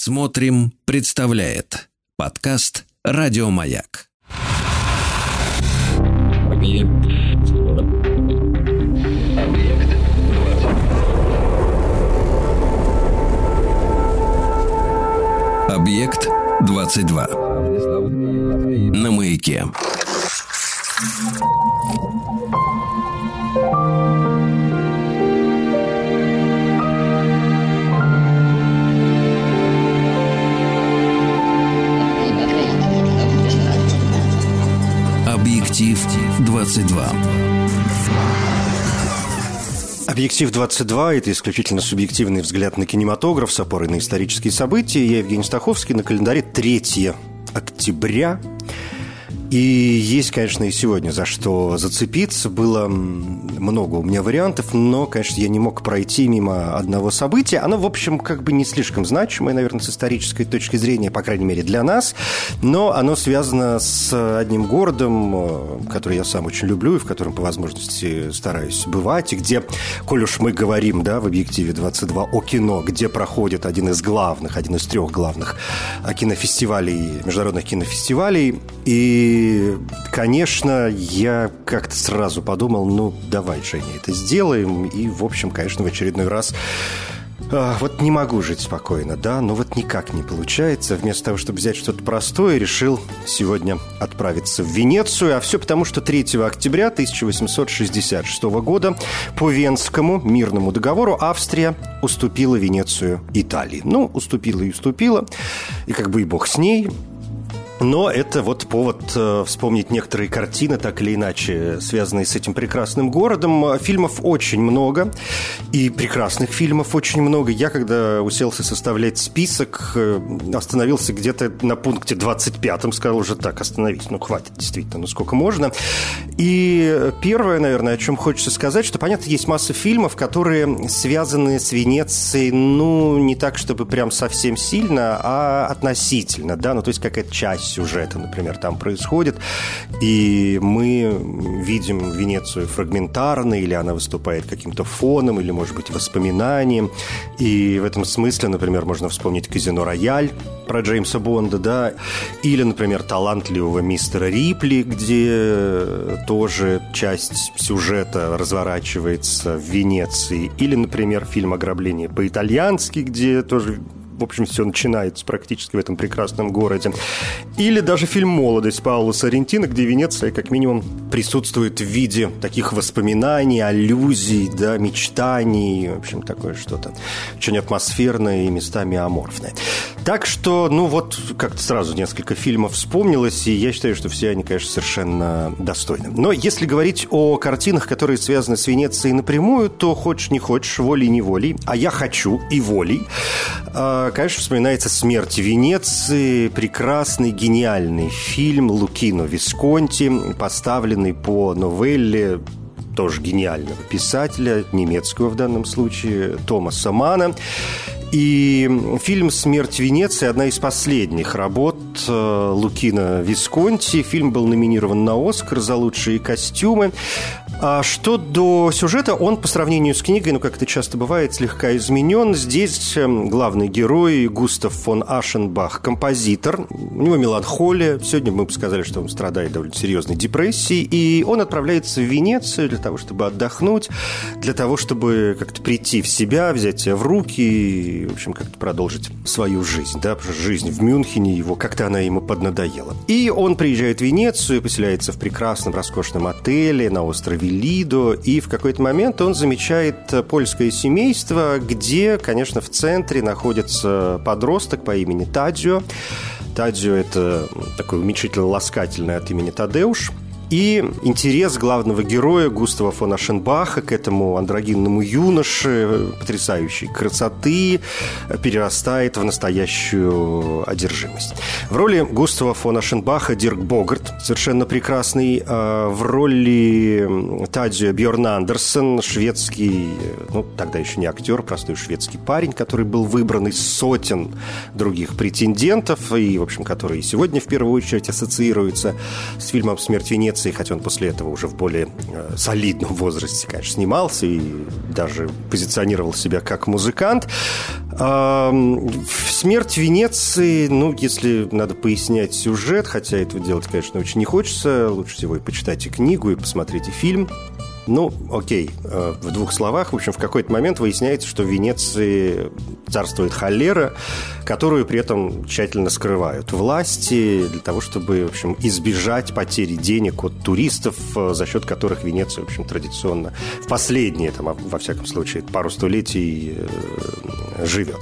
Смотрим, представляет подкаст Радиомаяк. Объект 22. На маяке. Объектив 22. Объектив 22 – это исключительно субъективный взгляд на кинематограф с опорой на исторические события. Я Евгений Стаховский. На календаре 3 октября и есть, конечно, и сегодня за что зацепиться. Было много у меня вариантов, но, конечно, я не мог пройти мимо одного события. Оно, в общем, как бы не слишком значимое, наверное, с исторической точки зрения, по крайней мере, для нас. Но оно связано с одним городом, э, который я сам очень люблю и в котором, по возможности, стараюсь бывать. И где, коль уж мы говорим, да, в «Объективе 22» о кино, где проходит один из главных, один из трех главных э, кинофестивалей, международных кинофестивалей. И конечно, я как-то сразу подумал, ну, давай, Женя, это сделаем. И, в общем, конечно, в очередной раз а, вот не могу жить спокойно, да, но вот никак не получается. Вместо того, чтобы взять что-то простое, решил сегодня отправиться в Венецию. А все потому, что 3 октября 1866 года по Венскому мирному договору Австрия уступила Венецию Италии. Ну, уступила и уступила, и как бы и бог с ней. Но это вот повод э, вспомнить некоторые картины, так или иначе, связанные с этим прекрасным городом. Фильмов очень много, и прекрасных фильмов очень много. Я, когда уселся составлять список, э, остановился где-то на пункте 25-м, сказал уже так, остановись, ну хватит, действительно, ну сколько можно. И первое, наверное, о чем хочется сказать, что, понятно, есть масса фильмов, которые связаны с Венецией, ну, не так, чтобы прям совсем сильно, а относительно, да, ну, то есть какая-то часть сюжета, например, там происходит, и мы видим Венецию фрагментарно, или она выступает каким-то фоном, или, может быть, воспоминанием. И в этом смысле, например, можно вспомнить «Казино Рояль» про Джеймса Бонда, да, или, например, талантливого мистера Рипли, где тоже часть сюжета разворачивается в Венеции, или, например, фильм «Ограбление по-итальянски», где тоже в общем, все начинается практически в этом прекрасном городе. Или даже фильм «Молодость» Паула Соррентино, где Венеция, как минимум, присутствует в виде таких воспоминаний, аллюзий, да, мечтаний, в общем, такое что-то очень атмосферное и местами аморфное. Так что, ну вот, как-то сразу несколько фильмов вспомнилось, и я считаю, что все они, конечно, совершенно достойны. Но если говорить о картинах, которые связаны с Венецией напрямую, то хочешь не хочешь, волей-неволей, а я хочу и волей, а, конечно, вспоминается «Смерть Венеции», прекрасный, гениальный фильм Лукино Висконти, поставленный по новелле тоже гениального писателя, немецкого в данном случае, Томаса Мана. И фильм «Смерть Венеции» – одна из последних работ э, Лукина Висконти. Фильм был номинирован на «Оскар» за лучшие костюмы. А что до сюжета, он по сравнению с книгой, ну, как это часто бывает, слегка изменен. Здесь эм, главный герой Густав фон Ашенбах, композитор. У него меланхолия. Сегодня мы бы сказали, что он страдает довольно серьезной депрессией. И он отправляется в Венецию для того, чтобы отдохнуть, для того, чтобы как-то прийти в себя, взять себя в руки и, в общем, как-то продолжить свою жизнь. Да, жизнь в Мюнхене его, как-то она ему поднадоела. И он приезжает в Венецию, поселяется в прекрасном, роскошном отеле на острове Лидо, и в какой-то момент он замечает польское семейство, где, конечно, в центре находится подросток по имени Тадзио. Тадзио – это такой уменьшительно ласкательный от имени Тадеуш – и интерес главного героя Густава фон Ашенбаха к этому андрогинному юноше потрясающей красоты перерастает в настоящую одержимость. В роли Густава фон Ашенбаха Дирк Богарт, совершенно прекрасный. А в роли Тадзио Бьорн Андерсон, шведский, ну, тогда еще не актер, простой шведский парень, который был выбран из сотен других претендентов и, в общем, который сегодня в первую очередь ассоциируется с фильмом «Смерть Венеции» Венеции, хотя он после этого уже в более э, солидном возрасте, конечно, снимался и даже позиционировал себя как музыкант. «Смерть Венеции», ну, если надо пояснять сюжет, хотя этого делать, конечно, очень не хочется, лучше всего и почитайте книгу, и посмотрите фильм. Ну, окей, э, в двух словах. В общем, в какой-то момент выясняется, что в Венеции царствует холера, которую при этом тщательно скрывают власти для того, чтобы, в общем, избежать потери денег от туристов, э, за счет которых Венеция, в общем, традиционно в последние, там, во всяком случае, пару столетий э, живет.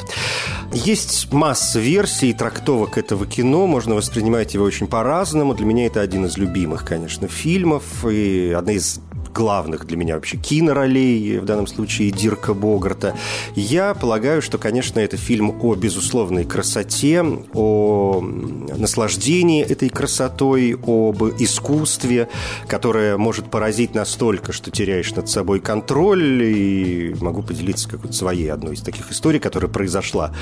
Есть масса версий и трактовок этого кино, можно воспринимать его очень по-разному. Для меня это один из любимых, конечно, фильмов и одна из главных для меня вообще киноролей, в данном случае Дирка Богарта. Я полагаю, что, конечно, это фильм о безусловной красоте, о наслаждении этой красотой, об искусстве, которое может поразить настолько, что теряешь над собой контроль. И могу поделиться какой-то своей одной из таких историй, которая произошла,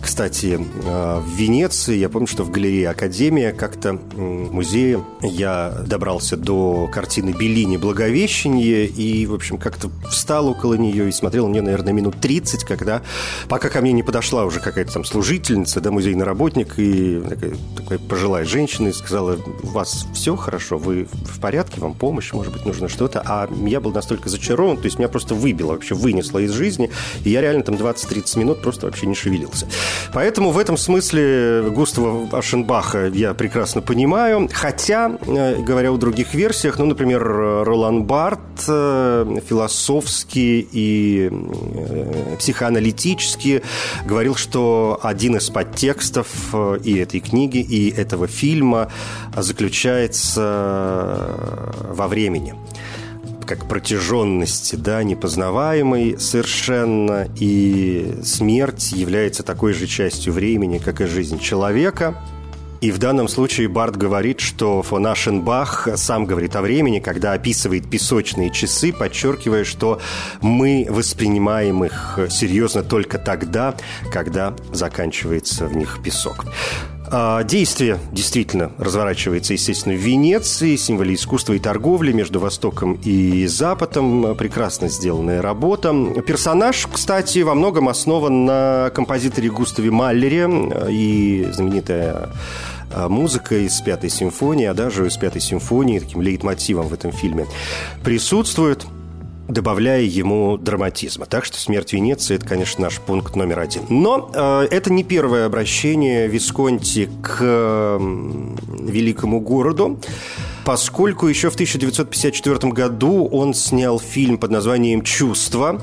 кстати, э, в Венеции. Я помню, что в галерее Академия как-то в музее я добрался до картины Беллини «Благовещение», Благовещенье и, в общем, как-то встал около нее и смотрел мне, наверное, минут 30, когда, пока ко мне не подошла уже какая-то там служительница, да, музейный работник и такая, такая пожилая женщина и сказала, у вас все хорошо, вы в порядке, вам помощь, может быть, нужно что-то, а я был настолько зачарован, то есть меня просто выбило, вообще вынесло из жизни, и я реально там 20-30 минут просто вообще не шевелился. Поэтому в этом смысле Густава Ашенбаха я прекрасно понимаю, хотя, э, говоря о других версиях, ну, например, Ролан Бар Декарт э, философски и э, психоаналитически говорил, что один из подтекстов э, и этой книги, и этого фильма заключается во времени. Как протяженности, да, непознаваемой совершенно, и смерть является такой же частью времени, как и жизнь человека – и в данном случае Барт говорит, что фон Ашенбах сам говорит о времени, когда описывает песочные часы, подчеркивая, что мы воспринимаем их серьезно только тогда, когда заканчивается в них песок. А, действие действительно разворачивается, естественно, в Венеции, символе искусства и торговли между Востоком и Западом. Прекрасно сделанная работа. Персонаж, кстати, во многом основан на композиторе Густаве Маллере и знаменитая музыка из Пятой симфонии, а даже из Пятой симфонии, таким лейтмотивом в этом фильме, присутствует добавляя ему драматизма. Так что «Смерть Венеции» – это, конечно, наш пункт номер один. Но э, это не первое обращение Висконти к э, великому городу, поскольку еще в 1954 году он снял фильм под названием «Чувство»,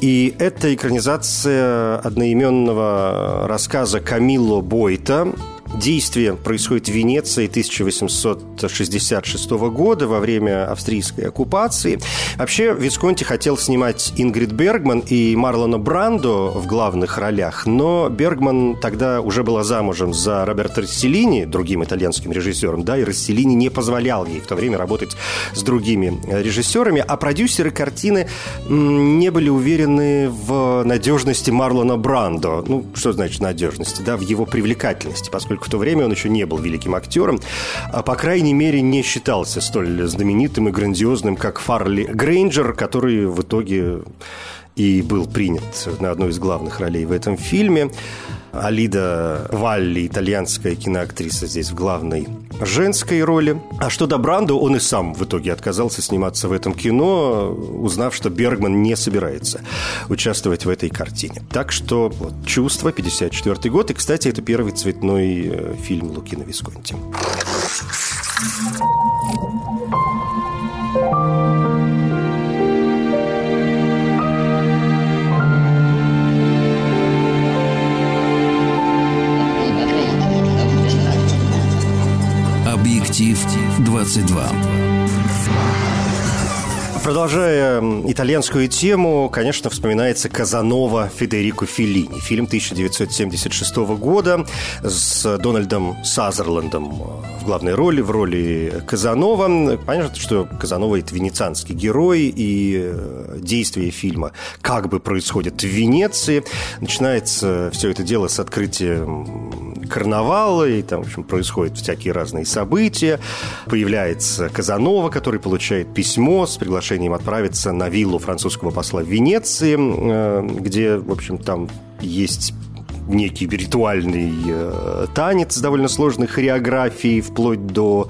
и это экранизация одноименного рассказа Камилло Бойта Действие происходит в Венеции 1866 года во время австрийской оккупации. Вообще, Висконти хотел снимать Ингрид Бергман и Марлона Брандо в главных ролях, но Бергман тогда уже была замужем за Роберто Расселини, другим итальянским режиссером, да, и Расселини не позволял ей в то время работать с другими режиссерами, а продюсеры картины не были уверены в надежности Марлона Брандо. Ну, что значит надежности, да, в его привлекательности, поскольку в то время он еще не был великим актером, а, по крайней мере, не считался столь знаменитым и грандиозным, как Фарли Грейнджер, который в итоге и был принят на одну из главных ролей в этом фильме. Алида Валли, итальянская киноактриса, здесь в главной женской роли. А что до Бранду, он и сам в итоге отказался сниматься в этом кино, узнав, что Бергман не собирается участвовать в этой картине. Так что вот, «Чувство», 54 год. И, кстати, это первый цветной э, фильм Лукина Висконти. Объектив 22. Продолжая итальянскую тему, конечно, вспоминается «Казанова» Федерико Феллини. Фильм 1976 года с Дональдом Сазерландом в главной роли, в роли Казанова. Понятно, что Казанова – это венецианский герой, и э, действие фильма как бы происходит в Венеции. Начинается все это дело с открытия карнавала, и там, в общем, происходят всякие разные события. Появляется Казанова, который получает письмо с приглашением отправиться на виллу французского посла в Венеции, э, где, в общем, там есть некий ритуальный э, танец с довольно сложной хореографией, вплоть до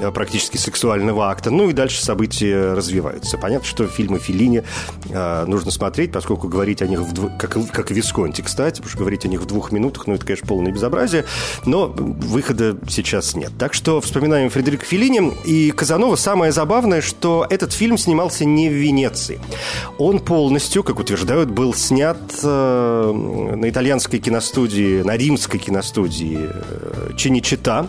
э, практически сексуального акта. Ну и дальше события развиваются. Понятно, что фильмы Филини э, нужно смотреть, поскольку говорить о них, в дв... как, как и Висконти, кстати, потому что говорить о них в двух минутах, ну это, конечно, полное безобразие, но выхода сейчас нет. Так что вспоминаем Фредерика Филини и Казанова. Самое забавное, что этот фильм снимался не в Венеции. Он полностью, как утверждают, был снят на итальянской киностудии, на римской киностудии э, Чиничита,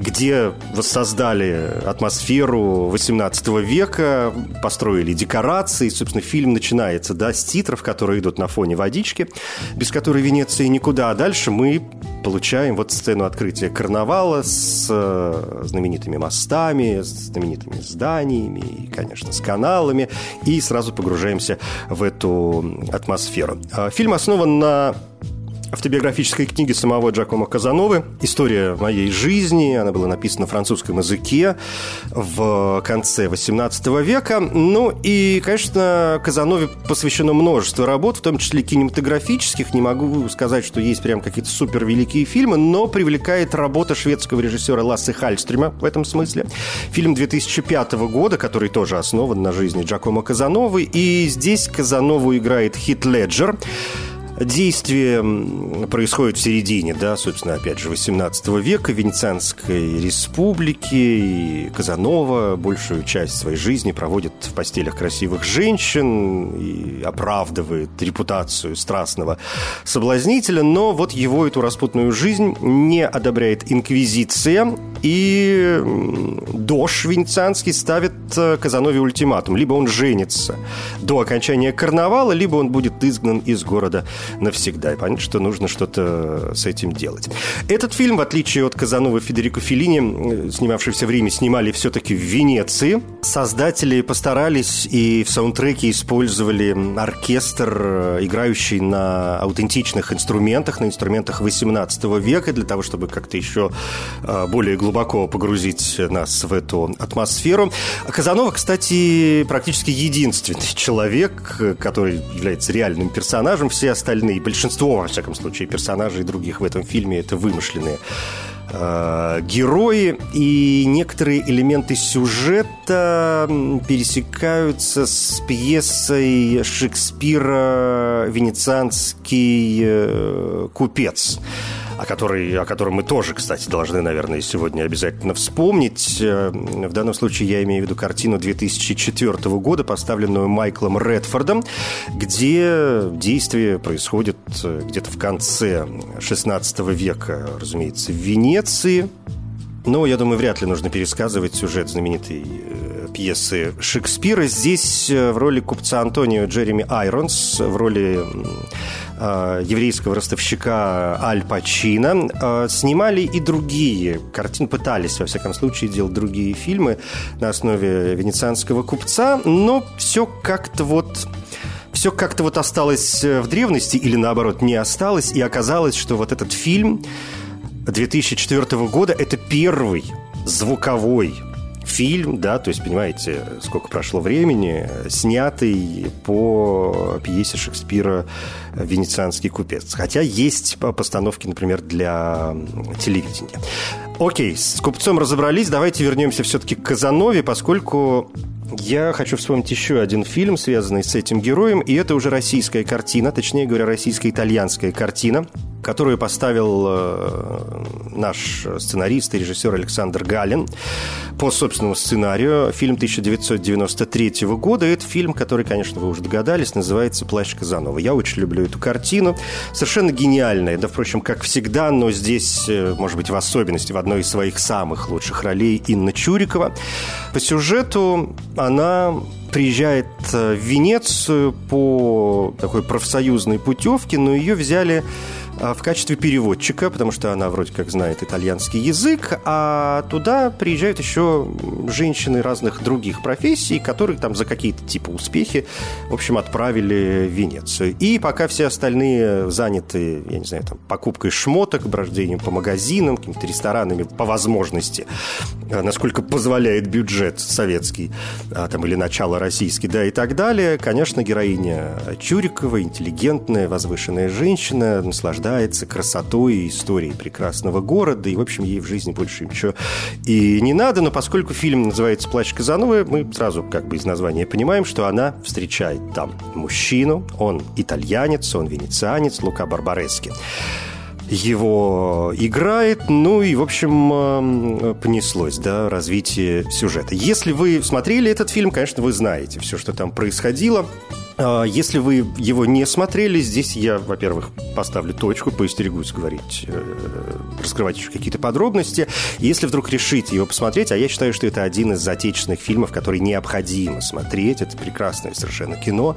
где воссоздали атмосферу 18 века, построили декорации. Собственно, фильм начинается да, с титров, которые идут на фоне водички, без которой Венеции никуда. А дальше мы получаем вот сцену открытия карнавала с э, знаменитыми мостами, с знаменитыми зданиями и, конечно, с каналами. И сразу погружаемся в эту атмосферу. А фильм основан на автобиографической книги самого Джакомо Казановы «История моей жизни». Она была написана на французском языке в конце XVIII века. Ну и, конечно, Казанове посвящено множество работ, в том числе кинематографических. Не могу сказать, что есть прям какие-то супер великие фильмы, но привлекает работа шведского режиссера Лассе Хальстрема в этом смысле. Фильм 2005 года, который тоже основан на жизни Джакомо Казановы. И здесь Казанову играет Хит Леджер. Действие происходит в середине, да, собственно, опять же, 18 века Венецианской республики, и Казанова большую часть своей жизни проводит в постелях красивых женщин и оправдывает репутацию страстного соблазнителя, но вот его эту распутную жизнь не одобряет инквизиция, и Дош венецианский ставит э, Казанове ультиматум. Либо он женится до окончания карнавала, либо он будет изгнан из города навсегда. И понятно, что нужно что-то с этим делать. Этот фильм, в отличие от Казанова Федерико Феллини, снимавшийся в Риме, снимали все-таки в Венеции. Создатели постарались и в саундтреке использовали оркестр, играющий на аутентичных инструментах, на инструментах 18 века, для того, чтобы как-то еще а, более глубоко погрузить нас в эту атмосферу. Казанова, кстати, практически единственный человек, который является реальным персонажем. Все остальные остальные, большинство, во всяком случае, персонажей других в этом фильме это вымышленные э, герои, и некоторые элементы сюжета пересекаются с пьесой Шекспира «Венецианский э, купец» о, которой, о котором мы тоже, кстати, должны, наверное, сегодня обязательно вспомнить. Э, в данном случае я имею в виду картину 2004 года, поставленную Майклом Редфордом, где действие происходит э, где-то в конце 16 века, разумеется, в Венеции. Но, я думаю, вряд ли нужно пересказывать сюжет знаменитой э, пьесы Шекспира. Здесь в роли купца Антонио Джереми Айронс, в роли Э, еврейского ростовщика Аль Пачино. Э, снимали и другие картины, пытались, во всяком случае, делать другие фильмы на основе венецианского купца, но все как-то вот все как-то вот осталось в древности или наоборот не осталось, и оказалось, что вот этот фильм 2004 года это первый звуковой фильм, да, то есть, понимаете, сколько прошло времени, снятый по пьесе Шекспира «Венецианский купец». Хотя есть постановки, например, для телевидения. Окей, с купцом разобрались, давайте вернемся все-таки к Казанове, поскольку я хочу вспомнить еще один фильм, связанный с этим героем, и это уже российская картина, точнее говоря, российско-итальянская картина, которую поставил э, наш сценарист и режиссер Александр Галин по собственному сценарию. Фильм 1993 года. Это фильм, который, конечно, вы уже догадались, называется «Плащ Казанова». Я очень люблю эту картину. Совершенно гениальная. Да, впрочем, как всегда, но здесь, э, может быть, в особенности, в одной из своих самых лучших ролей Инна Чурикова. По сюжету она приезжает э, в Венецию по такой профсоюзной путевке, но ее взяли в качестве переводчика, потому что она вроде как знает итальянский язык, а туда приезжают еще женщины разных других профессий, которые там за какие-то типа успехи, в общем, отправили в Венецию. И пока все остальные заняты, я не знаю, там, покупкой шмоток, брождением по магазинам, какими-то ресторанами по возможности, а, насколько позволяет бюджет советский, а, там, или начало российский, да, и так далее, конечно, героиня Чурикова, интеллигентная, возвышенная женщина, наслаждается наслаждается красотой и историей прекрасного города, и, в общем, ей в жизни больше ничего и не надо, но поскольку фильм называется «Плач Казановы», мы сразу как бы из названия понимаем, что она встречает там мужчину, он итальянец, он венецианец, Лука Барбарески его играет. Ну и, в общем, понеслось, да, развитие сюжета. Если вы смотрели этот фильм, конечно, вы знаете все, что там происходило. А, если вы его не смотрели, здесь я, во-первых, поставлю точку, поистерегусь говорить, э, раскрывать еще какие-то подробности. Если вдруг решите его посмотреть, а я считаю, что это один из отечественных фильмов, который необходимо смотреть, это прекрасное совершенно кино.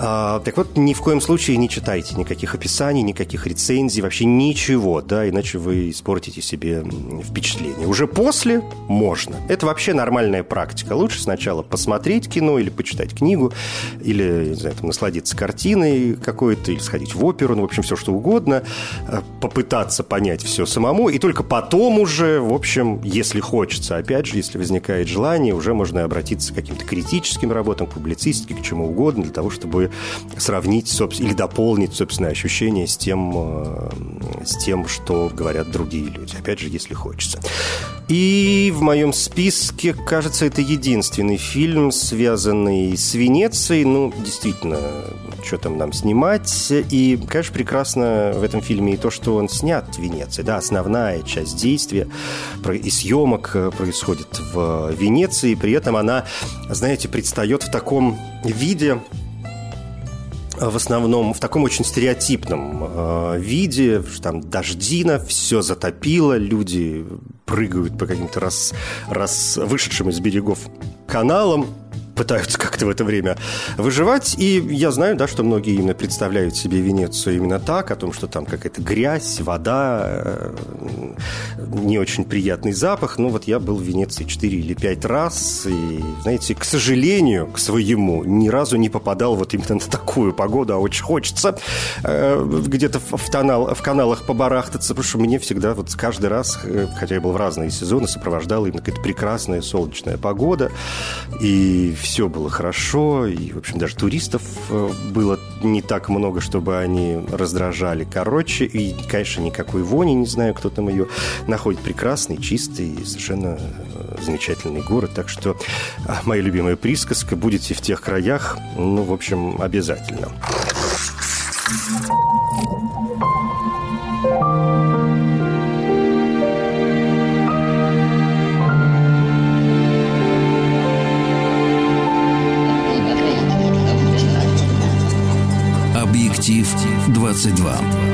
А, так вот, ни в коем случае не читайте никаких описаний, никаких рецензий, вообще ничего, да, иначе вы испортите себе впечатление. Уже после можно. Это вообще нормальная практика. Лучше сначала посмотреть кино или почитать книгу, или не знаю, там, насладиться картиной какой-то, или сходить в оперу, ну, в общем, все что угодно, э, попытаться понять все самому, и только потом уже, в общем, если хочется, опять же, если возникает желание, уже можно обратиться к каким-то критическим работам, к публицистике, к чему угодно, для того, чтобы сравнить, собственно, или дополнить собственное ощущение с тем, э, с тем, что говорят другие люди. Опять же, если хочется. И в моем списке, кажется, это единственный фильм, связанный с Венецией. Ну, действительно, что там нам снимать. И, конечно, прекрасно в этом фильме и то, что он снят в Венеции. Да, основная часть действия и съемок э, происходит в Венеции. При этом она, знаете, предстает в таком виде, в основном в таком очень стереотипном э, виде, там дождина, все затопило, люди прыгают по каким-то раз, раз вышедшим из берегов каналам, пытаются как-то в это время выживать. И я знаю, да, что многие именно представляют себе Венецию именно так, о том, что там какая-то грязь, вода, э, не очень приятный запах. Ну вот я был в Венеции 4 или 5 раз, и, знаете, к сожалению, к своему, ни разу не попадал вот именно на такую погоду, а очень хочется э, где-то в, тонал, в каналах побарахтаться, потому что мне всегда вот каждый раз, э, хотя я был в разные сезоны, сопровождала именно какая-то прекрасная солнечная погода, и было хорошо, и, в общем, даже туристов э, было не так много, чтобы они раздражали. Короче, и, конечно, никакой вони, не знаю, кто там ее находит. Прекрасный, чистый, совершенно э, замечательный город. Так что а, моя любимая присказка «Будете в тех краях», ну, в общем, обязательно. 22.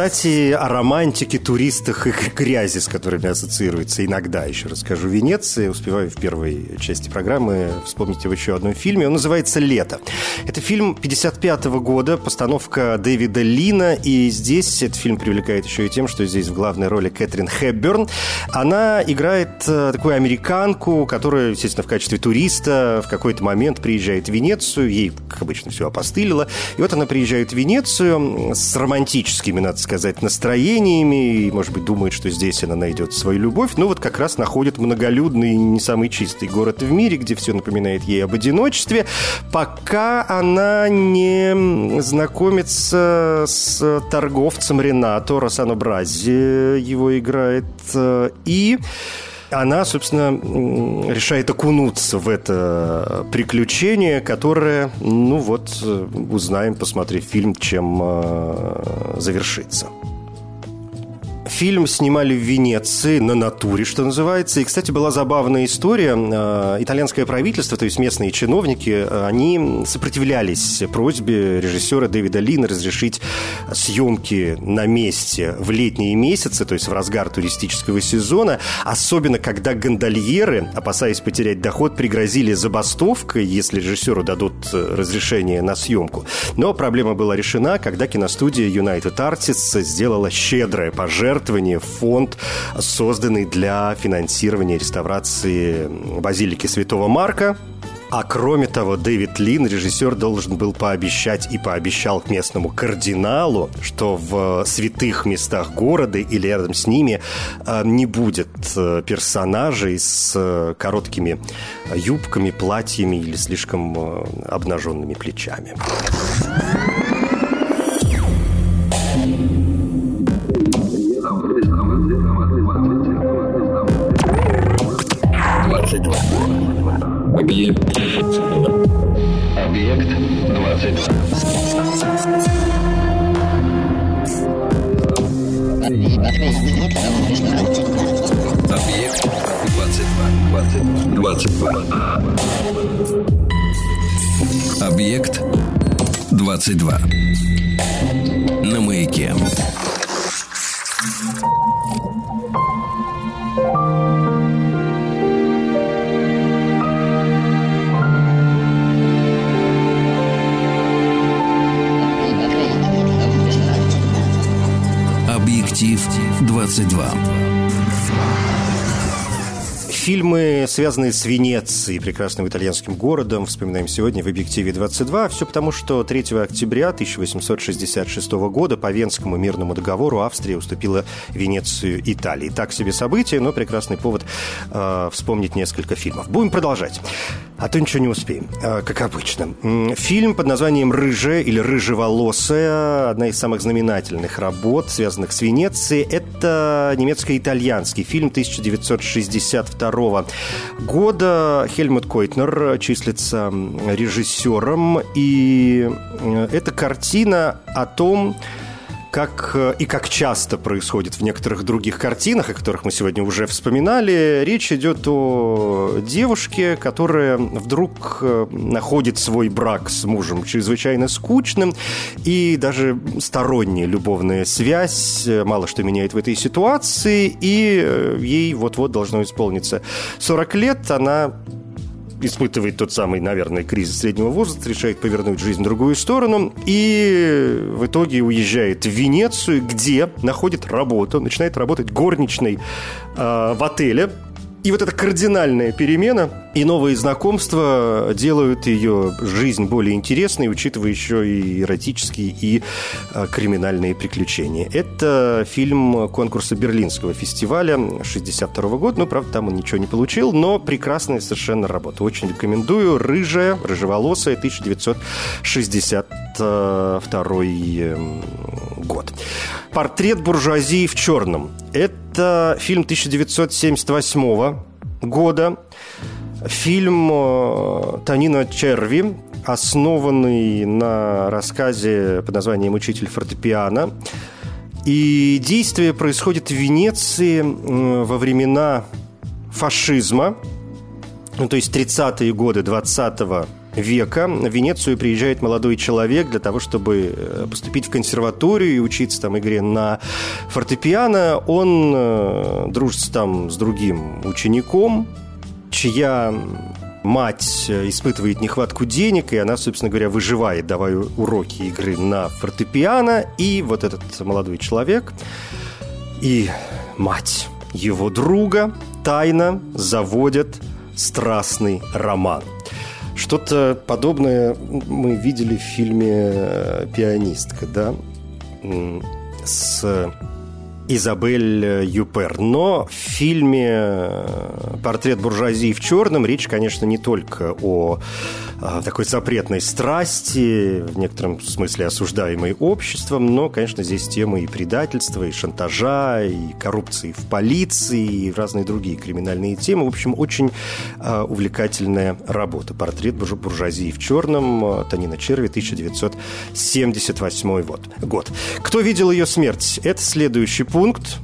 Кстати, о романтике, туристах и грязи, с которыми ассоциируется иногда, еще расскажу, Венеции. Успеваю в первой части программы вспомнить об еще одном фильме. Он называется «Лето». Это фильм 55 -го года, постановка Дэвида Лина. И здесь этот фильм привлекает еще и тем, что здесь в главной роли Кэтрин Хэбберн. Она играет э, такую американку, которая, естественно, в качестве туриста в какой-то момент приезжает в Венецию. Ей, как обычно, все опостылило. И вот она приезжает в Венецию с романтическими, надо сказать, сказать, настроениями, и, может быть, думает, что здесь она найдет свою любовь, но вот как раз находит многолюдный, не самый чистый город в мире, где все напоминает ей об одиночестве, пока она не знакомится с торговцем Ренато Росано Брази, его играет, и она, собственно, решает окунуться в это приключение, которое, ну вот, узнаем, посмотрев фильм, чем э, завершится. Фильм снимали в Венеции, на натуре, что называется. И, кстати, была забавная история. Э, итальянское правительство, то есть местные чиновники, э, они сопротивлялись просьбе режиссера Дэвида Лина разрешить съемки на месте в летние месяцы, то есть в разгар туристического сезона, особенно когда гондольеры, опасаясь потерять доход, пригрозили забастовкой, если режиссеру дадут разрешение на съемку. Но проблема была решена, когда киностудия United Artists сделала щедрое пожертвование в фонд, созданный для финансирования реставрации базилики Святого Марка, а кроме того, Дэвид Лин, режиссер, должен был пообещать и пообещал местному кардиналу, что в святых местах города или рядом с ними э, не будет э, персонажей с э, короткими юбками, платьями или слишком обнаженными плечами. 2022. Фильмы, связанные с Венецией, прекрасным итальянским городом, вспоминаем сегодня в «Объективе 22». Все потому, что 3 октября 1866 года по Венскому мирному договору Австрия уступила Венецию Италии. Так себе событие, но прекрасный повод э, вспомнить несколько фильмов. Будем продолжать. А то ничего не успеем, э, как обычно. Фильм под названием «Рыжая» или «Рыжеволосая» – одна из самых знаменательных работ, связанных с Венецией. Это немецко-итальянский фильм 1962 1992 года. Хельмут Койтнер числится режиссером, и э, эта картина о том, как э, и как часто происходит в некоторых других картинах, о которых мы сегодня уже вспоминали, речь идет о девушке, которая вдруг э, находит свой брак с мужем чрезвычайно скучным, и даже сторонняя любовная связь э, мало что меняет в этой ситуации, и ей вот-вот должно исполниться 40 лет, она испытывает тот самый, наверное, кризис среднего возраста, решает повернуть жизнь в другую сторону. И в итоге уезжает в Венецию, где находит работу, начинает работать горничной э, в отеле, и вот эта кардинальная перемена и новые знакомства делают ее жизнь более интересной, учитывая еще и эротические, и а, криминальные приключения. Это фильм конкурса Берлинского фестиваля 62 года. Ну, правда, там он ничего не получил, но прекрасная совершенно работа. Очень рекомендую. Рыжая, рыжеволосая, 1962 эм, год. Портрет буржуазии в черном. Это фильм 1978 года. Фильм э, Танина Черви, основанный на рассказе под названием «Учитель фортепиано». И действие происходит в Венеции во времена фашизма, ну, то есть 30-е годы 20 века в Венецию приезжает молодой человек для того, чтобы э, поступить в консерваторию и учиться там игре на фортепиано. Он э, дружится там с другим учеником, чья мать э, испытывает нехватку денег, и она, собственно говоря, выживает, давая уроки игры на фортепиано. И вот этот молодой человек и мать его друга тайно заводят страстный роман – что-то подобное мы видели в фильме э, «Пианистка», да, с Изабель Юпер. Но в фильме э, «Портрет буржуазии в черном» речь, конечно, не только о такой запретной страсти, в некотором смысле осуждаемой обществом, но, конечно, здесь темы и предательства, и шантажа, и коррупции в полиции, и разные другие криминальные темы. В общем, очень э, увлекательная работа. Портрет буржуазии в черном а, Танина Черви, 1978 год. год. Кто видел ее смерть? Это следующий пункт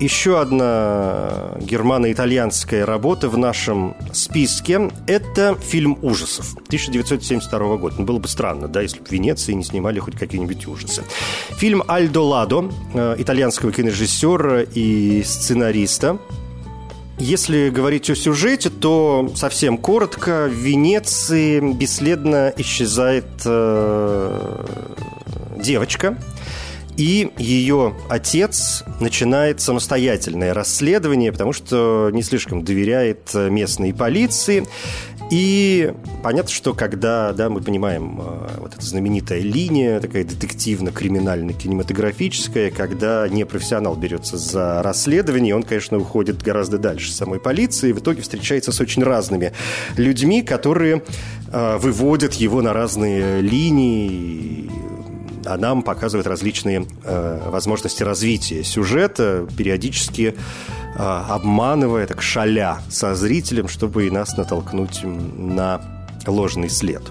еще одна германо-итальянская работа в нашем списке – это фильм ужасов 1972 года. Ну, было бы странно, да, если бы в Венеции не снимали хоть какие-нибудь ужасы. Фильм «Альдо Ладо» э, итальянского кинорежиссера и сценариста. Если говорить о сюжете, то совсем коротко. В Венеции бесследно исчезает э, девочка – и ее отец начинает самостоятельное расследование, потому что не слишком доверяет местной полиции. И понятно, что когда да, мы понимаем э, вот эта знаменитая линия, такая детективно-криминально-кинематографическая, когда непрофессионал берется за расследование, он, конечно, уходит гораздо дальше самой полиции, и в итоге встречается с очень разными людьми, которые э, выводят его на разные линии, а нам показывают различные э, возможности развития сюжета, периодически э, обманывая, так шаля со зрителем, чтобы и нас натолкнуть на ложный след.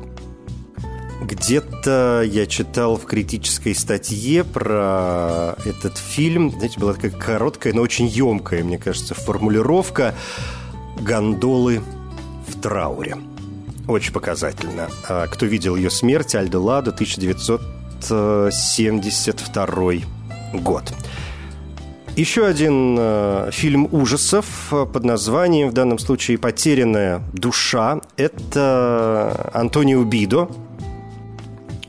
Где-то я читал в критической статье про этот фильм, знаете, была такая короткая, но очень емкая, мне кажется, формулировка «Гондолы в трауре». Очень показательно. А кто видел ее смерть, Альдо Ладо, 1900 1972 год. Еще один э, фильм ужасов э, под названием, в данном случае «Потерянная душа». Это Антонио Бидо.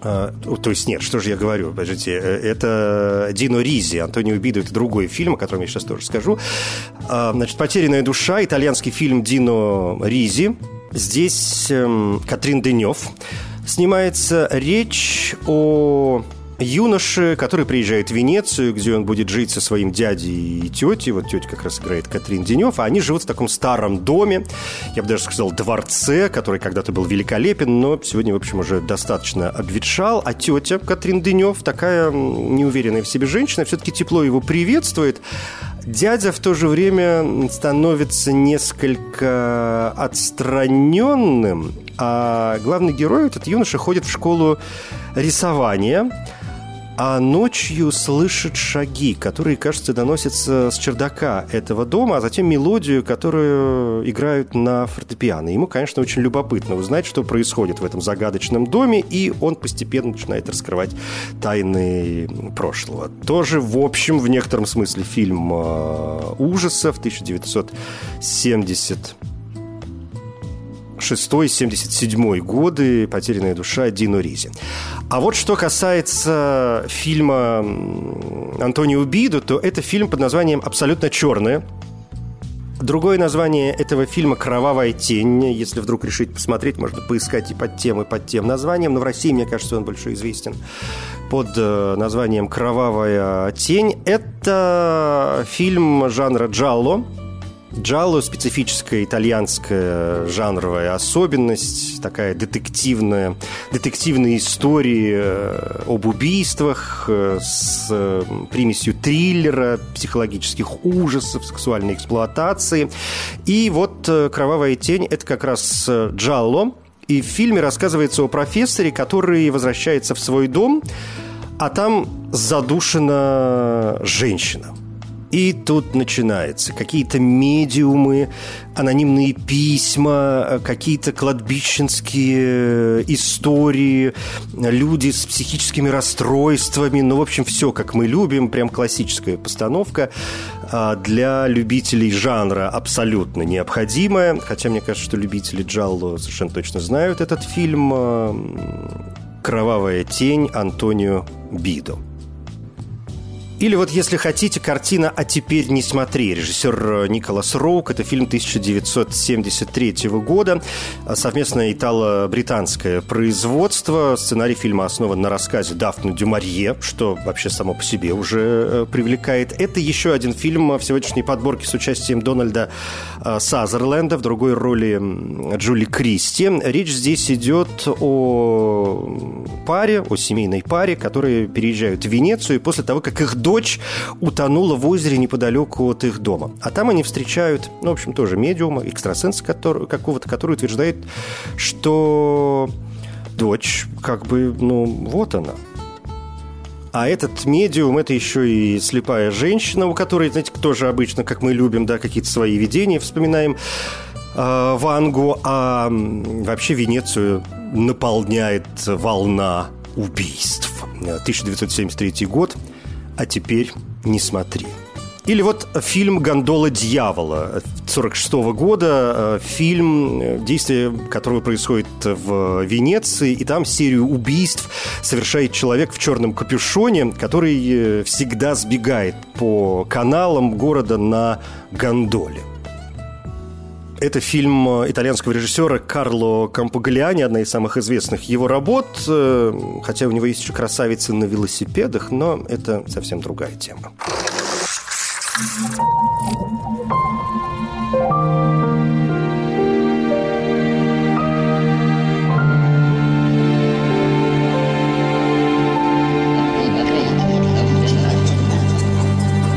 Э, то есть нет, что же я говорю, подождите, э, это Дино Ризи, Антонио Бидо, это другой фильм, о котором я сейчас тоже скажу. Э, значит, «Потерянная душа», итальянский фильм Дино Ризи. Здесь э, Катрин Денев снимается речь о юноше, который приезжает в Венецию, где он будет жить со своим дядей и тетей. Вот тетя как раз играет Катрин Денев. А они живут в таком старом доме, я бы даже сказал, дворце, который когда-то был великолепен, но сегодня, в общем, уже достаточно обветшал. А тетя Катрин Денев, такая неуверенная в себе женщина, все-таки тепло его приветствует. Дядя в то же время становится несколько отстраненным, а главный герой, этот юноша, ходит в школу рисования, а ночью слышит шаги, которые, кажется, доносятся с чердака этого дома, а затем мелодию, которую играют на фортепиано. Ему, конечно, очень любопытно узнать, что происходит в этом загадочном доме, и он постепенно начинает раскрывать тайны прошлого. Тоже, в общем, в некотором смысле фильм э, ужасов 1970 76-77 годы «Потерянная душа» Дино Ризи. А вот что касается фильма Антонио Бидо, то это фильм под названием «Абсолютно черное». Другое название этого фильма «Кровавая тень». Если вдруг решить посмотреть, можно поискать и под тем, и под тем названием. Но в России, мне кажется, он больше известен под э, названием «Кровавая тень». Это фильм жанра джалло, Джалло – специфическая итальянская жанровая особенность, такая детективная, детективные истории э, об убийствах э, с э, примесью триллера, психологических ужасов, сексуальной эксплуатации. И вот «Кровавая тень» – это как раз Джалло. И в фильме рассказывается о профессоре, который возвращается в свой дом, а там задушена женщина – и тут начинается. Какие-то медиумы, анонимные письма, какие-то кладбищенские э, истории, люди с психическими расстройствами. Ну, в общем, все, как мы любим. Прям классическая постановка а, для любителей жанра абсолютно необходимая. Хотя мне кажется, что любители Джалло совершенно точно знают этот фильм а, «Кровавая тень» Антонио Бидо. Или вот, если хотите, картина «А теперь не смотри». Режиссер э, Николас Роук. Это фильм 1973 года. Совместное итало-британское производство. Сценарий фильма основан на рассказе Дафны Дюмарье, что вообще само по себе уже э, привлекает. Это еще один фильм в сегодняшней подборке с участием Дональда э, Сазерленда в другой роли Джули Кристи. Речь здесь идет о паре, о семейной паре, которые переезжают в Венецию после того, как их дом дочь утонула в озере неподалеку от их дома. А там они встречают, ну, в общем, тоже медиума, экстрасенса который, какого-то, который утверждает, что дочь, как бы, ну, вот она. А этот медиум – это еще и слепая женщина, у которой, знаете, тоже обычно, как мы любим, да, какие-то свои видения вспоминаем. Э, Вангу, а вообще Венецию наполняет волна убийств. 1973 год, а теперь не смотри. Или вот фильм «Гондола дьявола» 1946 года, э, фильм, э, действие которого происходит в Венеции, и там серию убийств совершает человек в черном капюшоне, который всегда сбегает по каналам города на гондоле. Это фильм э, итальянского режиссера Карло Кампогалиани, одна из самых известных его работ, э, хотя у него есть еще «Красавицы на велосипедах», но это совсем другая тема.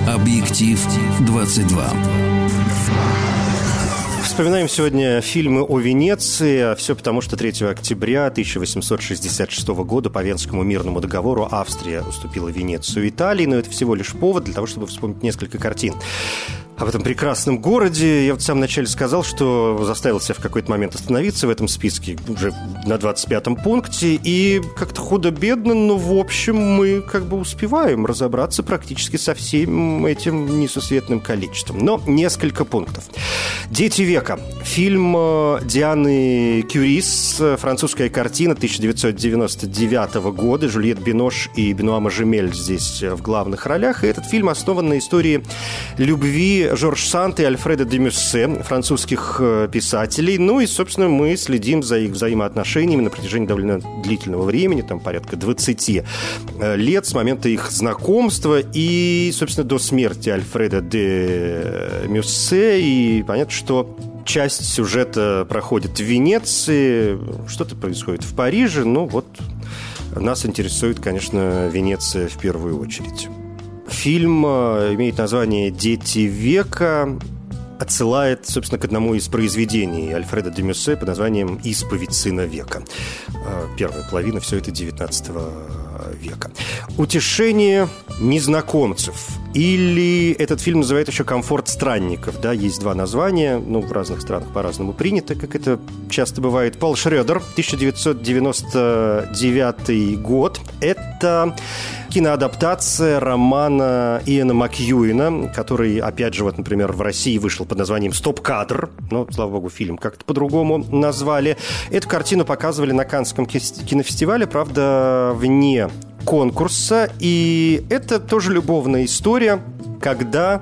Объектив 22. Вспоминаем сегодня фильмы о Венеции. Все потому, что 3 октября 1866 года по Венскому мирному договору Австрия уступила Венецию Италии. Но это всего лишь повод для того, чтобы вспомнить несколько картин об этом прекрасном городе. Я вот в самом начале сказал, что заставил себя в какой-то момент остановиться в этом списке уже на 25-м пункте. И как-то худо-бедно, но в общем мы как бы успеваем разобраться практически со всем этим несусветным количеством. Но несколько пунктов. «Дети века». Фильм э, Дианы Кюрис, французская картина 1999 года. Жюльет Бинош и Бенуа Мажемель здесь в главных ролях. И этот фильм основан на истории любви Жорж Сант и Альфреда де Мюссе, французских э, писателей. Ну и, собственно, мы следим за их взаимоотношениями на протяжении довольно длительного времени, там порядка 20 э, лет с момента их знакомства и, собственно, до смерти Альфреда де Мюссе. И понятно, что часть сюжета проходит в Венеции, что-то происходит в Париже. Ну вот нас интересует, конечно, Венеция в первую очередь. Фильм э, имеет название «Дети века», отсылает, собственно, к одному из произведений Альфреда де Мюссе под названием «Исповедь сына века». Э, первая половина все это 19 века. «Утешение незнакомцев» или этот фильм называют еще «Комфорт странников». Да, есть два названия, ну, в разных странах по-разному принято, как это часто бывает. Пол Шредер, 1999 год. Это киноадаптация романа Иэна Макьюина, который, опять же, вот, например, в России вышел под названием «Стоп-кадр». Ну, слава богу, фильм как-то по-другому назвали. Эту картину показывали на Каннском кинофестивале, правда, вне конкурса. И это тоже любовная история, когда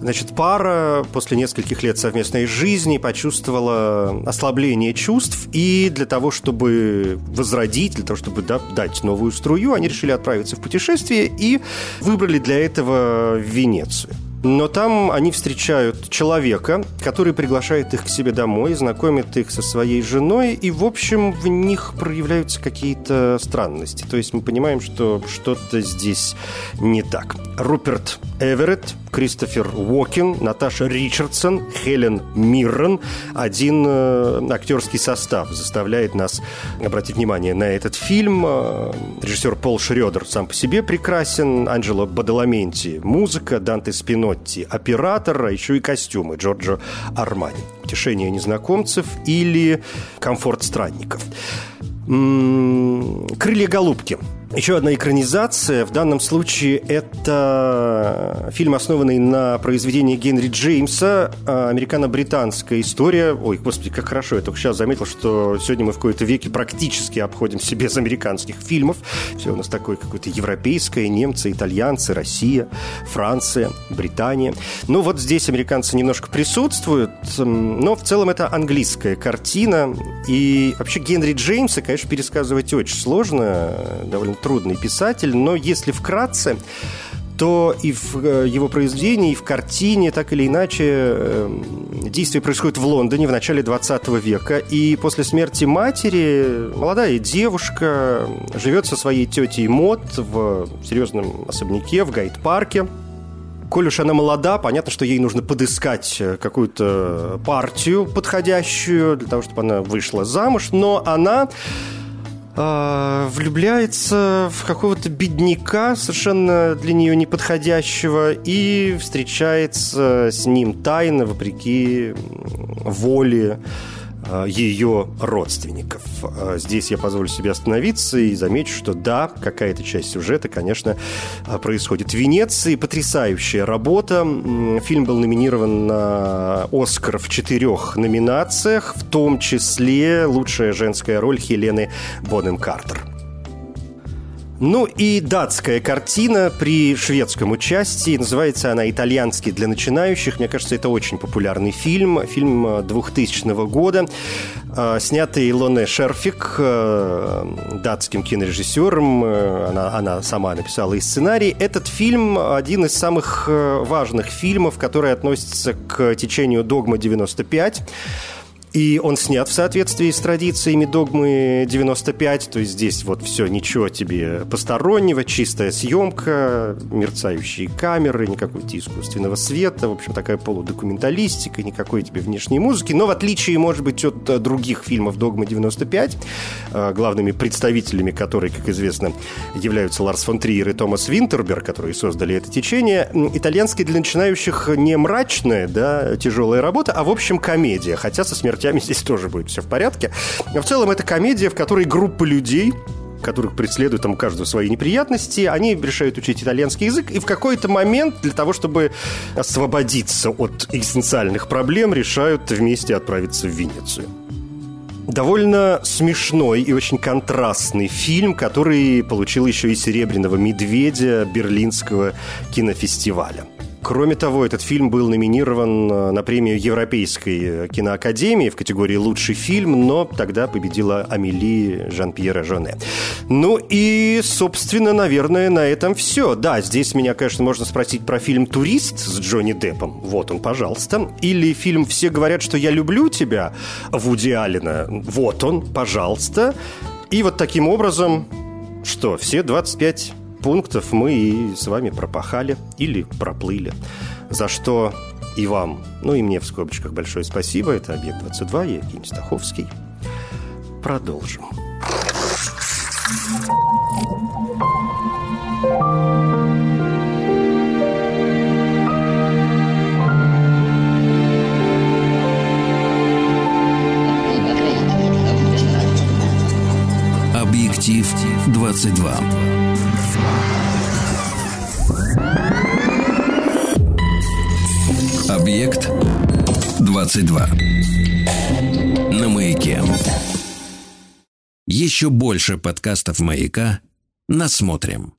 Значит, пара после нескольких лет совместной жизни почувствовала ослабление чувств, и для того, чтобы возродить, для того, чтобы да, дать новую струю, они решили отправиться в путешествие и выбрали для этого Венецию. Но там они встречают человека, который приглашает их к себе домой, знакомит их со своей женой, и, в общем, в них проявляются какие-то странности. То есть мы понимаем, что что-то здесь не так. Руперт Эверетт, Кристофер Уокен, Наташа Ричардсон, Хелен Миррен. Один э, актерский состав заставляет нас обратить внимание на этот фильм. Э, режиссер Пол Шредер сам по себе прекрасен, Анджело Бадаламенти, музыка, Данте Спинотти, оператор, а еще и костюмы Джорджо Армани. «Утешение незнакомцев» или «Комфорт странников». «Крылья голубки» Еще одна экранизация. В данном случае это фильм, основанный на произведении Генри Джеймса. А, американо-британская история. Ой, господи, как хорошо. Я только сейчас заметил, что сегодня мы в какой-то веке практически обходимся без американских фильмов. Все у нас такое какое-то европейское. Немцы, итальянцы, Россия, Франция, Британия. Ну вот здесь американцы немножко присутствуют. Но в целом это английская картина. И вообще Генри Джеймса, конечно, пересказывать очень сложно. Довольно трудный писатель, но если вкратце, то и в э, его произведении, и в картине, так или иначе, э, действие происходит в Лондоне в начале 20 века. И после смерти матери молодая девушка живет со своей тетей Мот в серьезном особняке в Гайд-парке. Коль уж она молода, понятно, что ей нужно подыскать э, какую-то партию подходящую для того, чтобы она вышла замуж, но она э, влюбляется в какого-то бедняка, совершенно для нее неподходящего, и встречается с ним тайно, вопреки воле. Э, ее родственников. Э, здесь я позволю себе остановиться и замечу, что да, какая-то часть сюжета, конечно, э, происходит в Венеции. Потрясающая работа. Фильм был номинирован на Оскар в четырех номинациях, в том числе лучшая женская роль Хелены Бонем Картер. Ну и датская картина при шведском участии. Называется она «Итальянский для начинающих». Мне кажется, это очень популярный фильм. Фильм 2000 э, года, э, снятый Илоне Шерфик, э, датским кинорежиссером. Она, она сама написала и сценарий. Этот фильм один из самых важных фильмов, который относится к течению «Догма-95». И он снят в соответствии с традициями догмы 95, то есть здесь вот все, ничего тебе постороннего, чистая съемка, мерцающие камеры, никакой искусственного света, в общем, такая полудокументалистика, никакой тебе внешней музыки, но в отличие, может быть, от э, других фильмов «Догма 95», э, главными представителями которой, как известно, являются Ларс фон Триер и Томас Винтерберг, которые создали это течение, итальянский для начинающих не мрачная, да, тяжелая работа, а, в общем, комедия, хотя со смертью смертями здесь тоже будет все в порядке. Но в целом это комедия, в которой группа людей которых преследуют там каждую свои неприятности, они решают учить итальянский язык, и в какой-то момент для того, чтобы освободиться от экзистенциальных проблем, решают вместе отправиться в Венецию. Довольно смешной и очень контрастный фильм, который получил еще и «Серебряного медведя» Берлинского кинофестиваля. Кроме того, этот фильм был номинирован э, на премию Европейской киноакадемии в категории «Лучший фильм», но тогда победила Амели Жан-Пьера Жоне. Ну и, собственно, наверное, на этом все. Да, здесь меня, конечно, можно спросить про фильм «Турист» с Джонни Деппом. Вот он, пожалуйста. Или фильм «Все говорят, что я люблю тебя» Вуди Аллена. Вот он, пожалуйста. И вот таким образом, что, все 25 пунктов мы и с вами пропахали или проплыли. За что и вам, ну и мне в скобочках большое спасибо. Это «Объект-22», я Евгений Стаховский. Продолжим. Объектив 22. Объект 22. На маяке. Еще больше подкастов маяка. Насмотрим.